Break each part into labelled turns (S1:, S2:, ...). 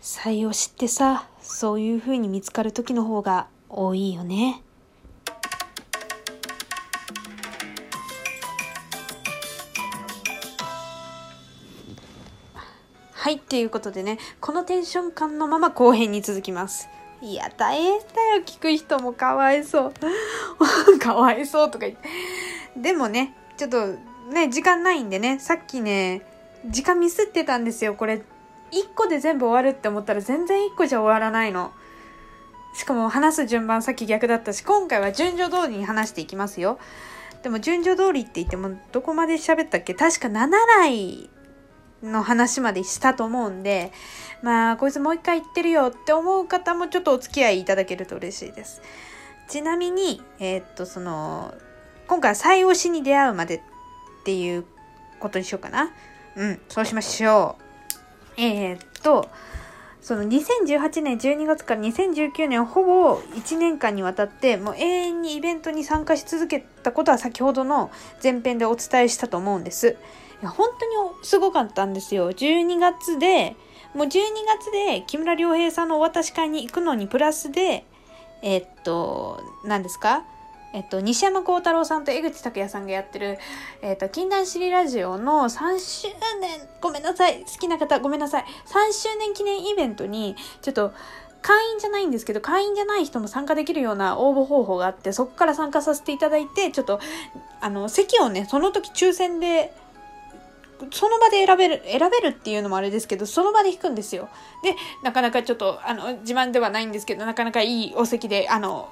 S1: 採用しってさ、そういう風に見つかる時の方が多いよね。はい、っていうことでね、このテンション感のまま後編に続きます。いや、大変だよ、聞く人もかわいそう。かわいそうとか言って。でもね、ちょっとね、時間ないんでね、さっきね、時間ミスってたんですよ、これ。1個で全部終わるって思ったら全然1個じゃ終わらないの。しかも話す順番さっき逆だったし、今回は順序通りに話していきますよ。でも順序通りって言ってもどこまで喋ったっけ？確か7来の話までしたと思うんで、まあ、こいつもう一回言ってるよって思う方もちょっとお付き合いいただけると嬉しいです。ちなみに、えー、っと、その、今回は最推しに出会うまでっていうことにしようかな。うん、そうしましょう。えー、っと、その2018年12月から2019年ほぼ1年間にわたってもう永遠にイベントに参加し続けたことは先ほどの前編でお伝えしたと思うんです。いや本当にすごかったんですよ。12月で、もう12月で木村良平さんのお渡し会に行くのにプラスで、え、っと、何ですか？えっと、西山幸太郎さんと江口拓也さんがやってる、えっと、禁断シリラジオの3周年、ごめんなさい、好きな方ごめんなさい、3周年記念イベントに、ちょっと、会員じゃないんですけど、会員じゃない人も参加できるような応募方法があって、そこから参加させていただいて、ちょっと、あの、席をね、その時抽選で、その場で選べる、選べるっていうのもあれですけど、その場で弾くんですよ。で、なかなかちょっと、あの、自慢ではないんですけど、なかなかいいお席で、あの、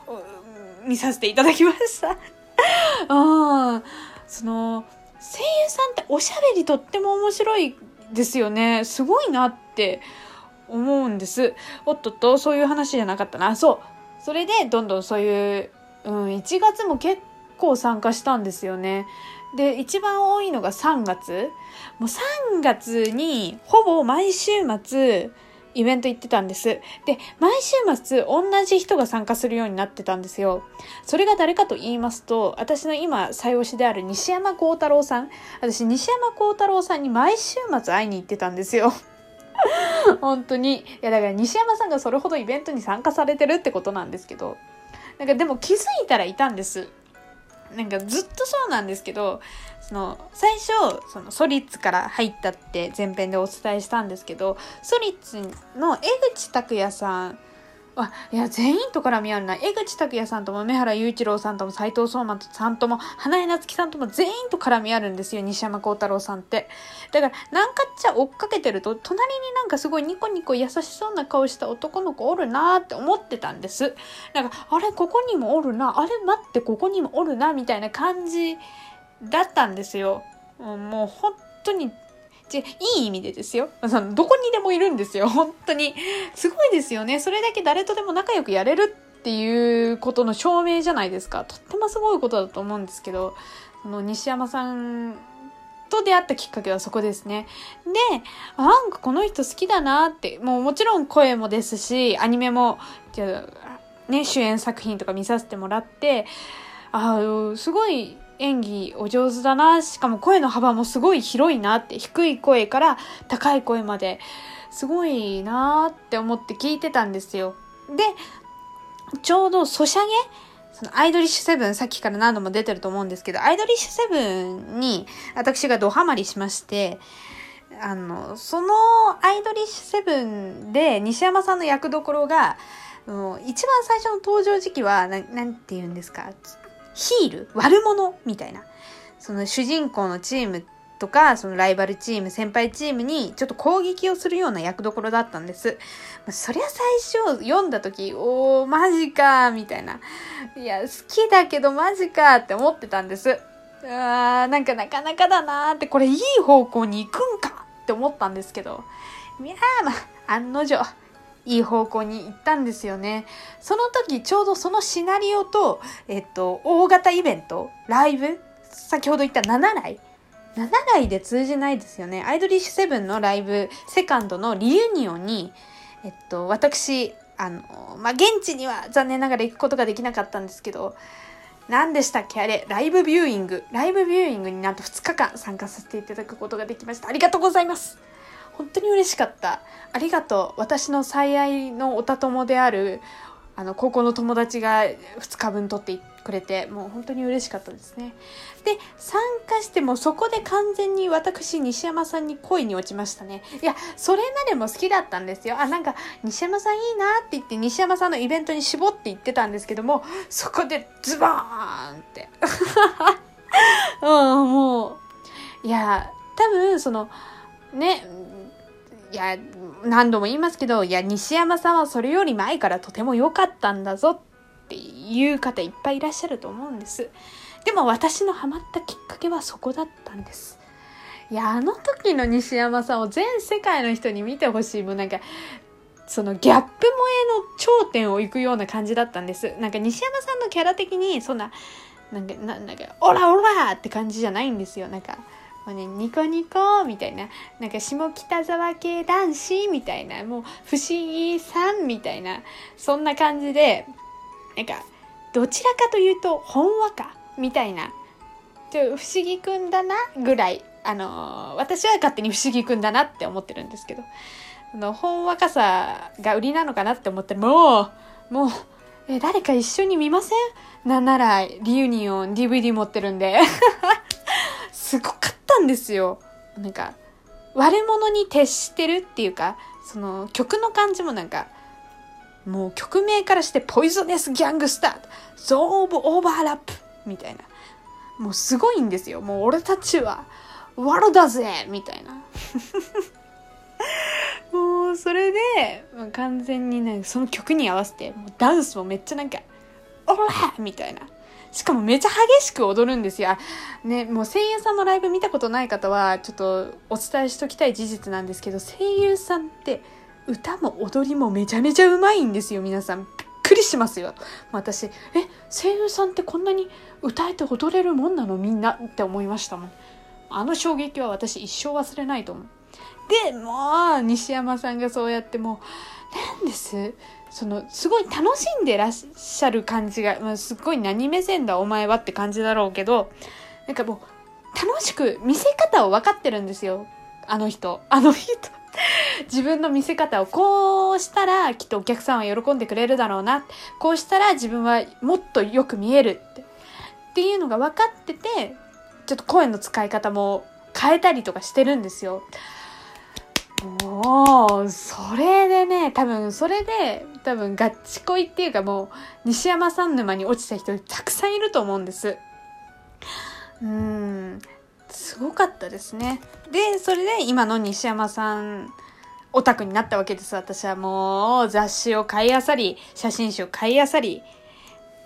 S1: 見させていただきました。あその、声優さんっておしゃべりとっても面白いですよね。すごいなって思うんです。おっとっと、そういう話じゃなかったな。そう。それで、どんどんそういう、うん、1月も結構参加したんですよね。で、一番多いのが3月。もう3月にほぼ毎週末、イベント行ってたんです。で、毎週末同じ人が参加するようになってたんですよ。それが誰かと言いますと、私の今、最推しである西山幸太郎さん。私、西山幸太郎さんに毎週末会いに行ってたんですよ。本当に。いや、だから西山さんがそれほどイベントに参加されてるってことなんですけど。なんかでも気づいたらいたんです。なんかずっとそうなんですけど、その最初そのソリッツから入ったって前編でお伝えしたんですけどソリッツの江口拓也さんあいや全員と絡み合うな。江口拓也さんとも目原雄一郎さんとも斎藤壮馬さんとも花江夏樹さんとも全員と絡み合うんですよ西山幸太郎さんって。だからなんかっちゃ追っかけてると隣になんかすごいニコニコ優しそうな顔した男の子おるなーって思ってたんです。なんかあれここにもおるな。あれ待ってここにもおるなみたいな感じだったんですよ。もう本当に、ちいい意味でですよ。どこにでもいるんですよ。本当に。すごいですよね。それだけ誰とでも仲良くやれるっていうことの証明じゃないですか。とってもすごいことだと思うんですけど、その西山さんと出会ったきっかけはそこですね。で、なんかこの人好きだなって、もうもちろん声もですし、アニメも、じゃね、主演作品とか見させてもらって、ああ、すごい演技お上手だな。しかも声の幅もすごい広いなって、低い声から高い声まで、すごいなって思って聞いてたんですよ。で、ちょうどソシャゲそのアイドリッシュセブン、さっきから何度も出てると思うんですけど、アイドリッシュセブンに私がドハマりしまして、あの、そのアイドリッシュセブンで西山さんの役どころが、もう一番最初の登場時期は、ななんて言うんですか、ヒール悪者みたいな。その主人公のチームとか、そのライバルチーム、先輩チームにちょっと攻撃をするような役どころだったんです。そりゃ最初読んだ時、おー、マジかーみたいな。いや、好きだけどマジかって思ってたんです。あー、なんかなかなかだなーって、これいい方向に行くんかって思ったんですけど。いやー、まあ、案の定。いい方向に行ったんですよね。その時ちょうどそのシナリオと、えっと、大型イベント、ライブ、先ほど言った7来 ?7 来で通じないですよね。アイドリッシュセブンのライブ、セカンドのリユニオンに、えっと、私、あの、まあ、現地には残念ながら行くことができなかったんですけど、何でしたっけ？あれ、ライブビューイング。ライブビューイングになんと2日間参加させていただくことができました。ありがとうございます。本当に嬉しかった。ありがとう。私の最愛のおた友である、あの、高校の友達が2日分取ってくれて、もう本当に嬉しかったですね。で、参加してもそこで完全に私、西山さんに恋に落ちましたね。いや、それまでも好きだったんですよ。あ、なんか、西山さんいいなって言って、西山さんのイベントに絞って言ってたんですけども、そこでズバーンって。うん、もう、いや、多分、その、ね、いや、何度も言いますけど、いや、西山さんはそれより前からとても良かったんだぞっていう方いっぱいいらっしゃると思うんです。でも私のハマったきっかけはそこだったんです。いや、あの時の西山さんを全世界の人に見てほしい。もうなんか、そのギャップ萌えの頂点を行くような感じだったんです。なんか西山さんのキャラ的に、そんな、なんか、ななんか、オラオラって感じじゃないんですよ。なんか、もうね、ニコニコみたいな、なんか下北沢系男子みたいな、もう不思議さんみたいな、そんな感じで、なんか、どちらかというと、ほんわかみたいな、ちょ不思議くんだなぐらい、あのー私は勝手に不思議くんだなって思ってるんですけど、あの、ほんわかさが売りなのかなって思って、もう、もう、え、誰か一緒に見ません？なんなら、リユニオン DVD 持ってるんで。すごかったんですよ。なんか、悪者に徹してるっていうか、その曲の感じもなんか、もう曲名からしてポイズネスギャングスター、ゾーンオブオーバーラップみたいな。もうすごいんですよ。もう俺たちは、ワロだぜみたいな。もうそれで、もう完全にね、その曲に合わせて、もうダンスもめっちゃなんか、オラみたいな。しかもめちゃ激しく踊るんですよ。ね、もう声優さんのライブ見たことない方は、ちょっとお伝えしときたい事実なんですけど、声優さんって歌も踊りもめちゃめちゃうまいんですよ、皆さん。びっくりしますよ。私、え、声優さんってこんなに歌えて踊れるもんなのみんなって思いましたもん。あの衝撃は私一生忘れないと思う。で、もう、西山さんがそうやってもう、なんですその、すごい楽しんでらっしゃる感じが、まあ、すっごい何目線だお前はって感じだろうけど、なんかもう、楽しく見せ方を分かってるんですよ。あの人。あの人。自分の見せ方をこうしたらきっとお客さんは喜んでくれるだろうな。こうしたら自分はもっとよく見えるって。っていうのが分かってて、ちょっと声の使い方も変えたりとかしてるんですよ。もう、それでね、多分、それで、多分、ガッチ恋っていうかもう、西山さん沼に落ちた人たくさんいると思うんです。うん、すごかったですね。で、それで今の西山さん、オタクになったわけです。私はもう、雑誌を買いあさり、写真集を買いあさり、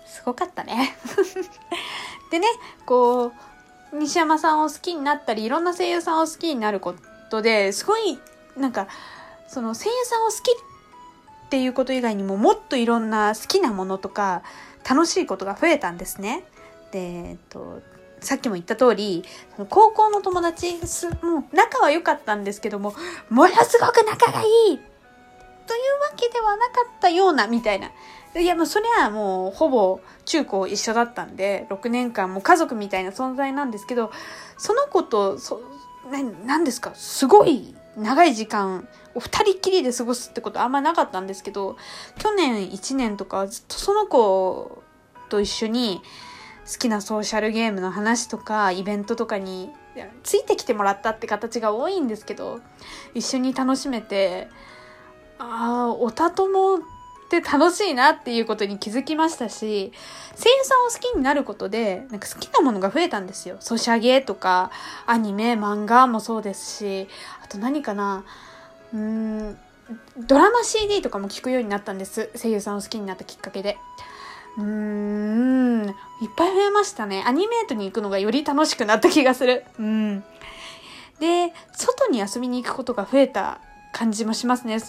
S1: すごかったね。でね、こう、西山さんを好きになったり、いろんな声優さんを好きになることで、すごい、なんか、その声優さんを好きっていうこと以外にも、もっといろんな好きなものとか、楽しいことが増えたんですね。で、えっと、さっきも言った通り、高校の友達、もう仲は良かったんですけども、ものすごく仲がいいというわけではなかったような、みたいな。いや、もうそれはもうほぼ中高一緒だったんで、6年間も家族みたいな存在なんですけど、その子と、そ、な、なんですか、すごい長い時間、お二人っきりで過ごすってことあんまなかったんですけど、去年1年とかずっとその子と一緒に、好きなソーシャルゲームの話とかイベントとかについてきてもらったって形が多いんですけど一緒に楽しめてああおたともって楽しいなっていうことに気づきましたし声優さんを好きになることでなんか好きなものが増えたんですよソシャゲとかアニメ漫画もそうですしあと何かなうーんドラマ CD とかも聞くようになったんです声優さんを好きになったきっかけで。うーん、いっぱい増えましたね。アニメートに行くのがより楽しくなった気がする。うん。で、外に遊びに行くことが増えた感じもしますね。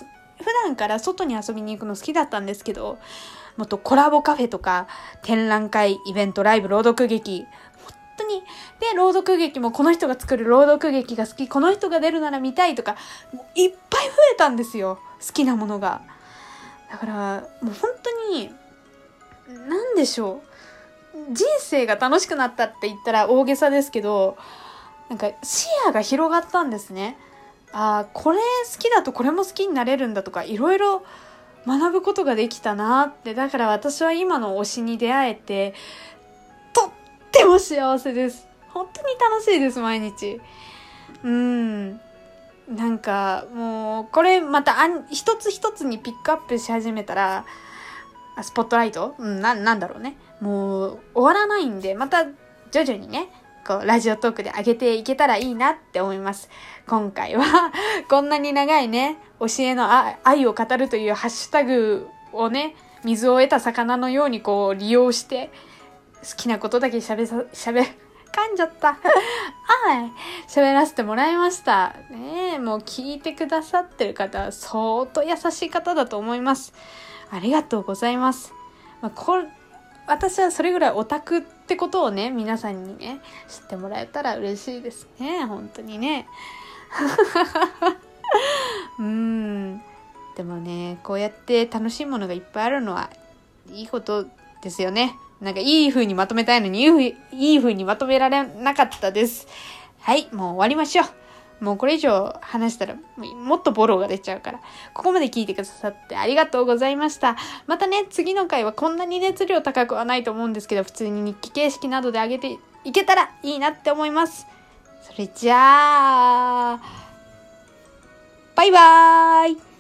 S1: 普段から外に遊びに行くの好きだったんですけど、もっとコラボカフェとか、展覧会、イベント、ライブ、朗読劇、本当に、で、朗読劇もこの人が作る朗読劇が好き、この人が出るなら見たいとか、いっぱい増えたんですよ。好きなものが。だから、もう本当に、なんでしょう。人生が楽しくなったって言ったら大げさですけど、なんか視野が広がったんですね。ああ、これ好きだとこれも好きになれるんだとか、いろいろ学ぶことができたなって。だから私は今の推しに出会えて、とっても幸せです。本当に楽しいです、毎日。うん。なんか、もう、これまたあん、一つ一つにピックアップし始めたら、スポットライト？うん、な、なんだろうね。もう、終わらないんで、また、徐々にね、こう、ラジオトークで上げていけたらいいなって思います。今回は こんなに長いね、教えの愛を語るというハッシュタグをね、水を得た魚のようにこう、利用して、好きなことだけ喋さ、喋、噛んじゃった。はい。喋らせてもらいました。ねえ、もう聞いてくださってる方は相当優しい方だと思います。ありがとうございます。まあ、私はそれぐらいオタクってことをね、皆さんにね、知ってもらえたら嬉しいですね。本当にね。うん。でもね、こうやって楽しいものがいっぱいあるのはいいことですよね。なんかいい風にまとめたいのに、いい風にまとめられなかったです。はい、もう終わりましょう。もうこれ以上話したらもっとボロが出ちゃうから。ここまで聞いてくださってありがとうございました。またね、次の回はこんなに熱量高くはないと思うんですけど、普通に日記形式などで上げていけたらいいなって思います。それじゃあ、バイバーイ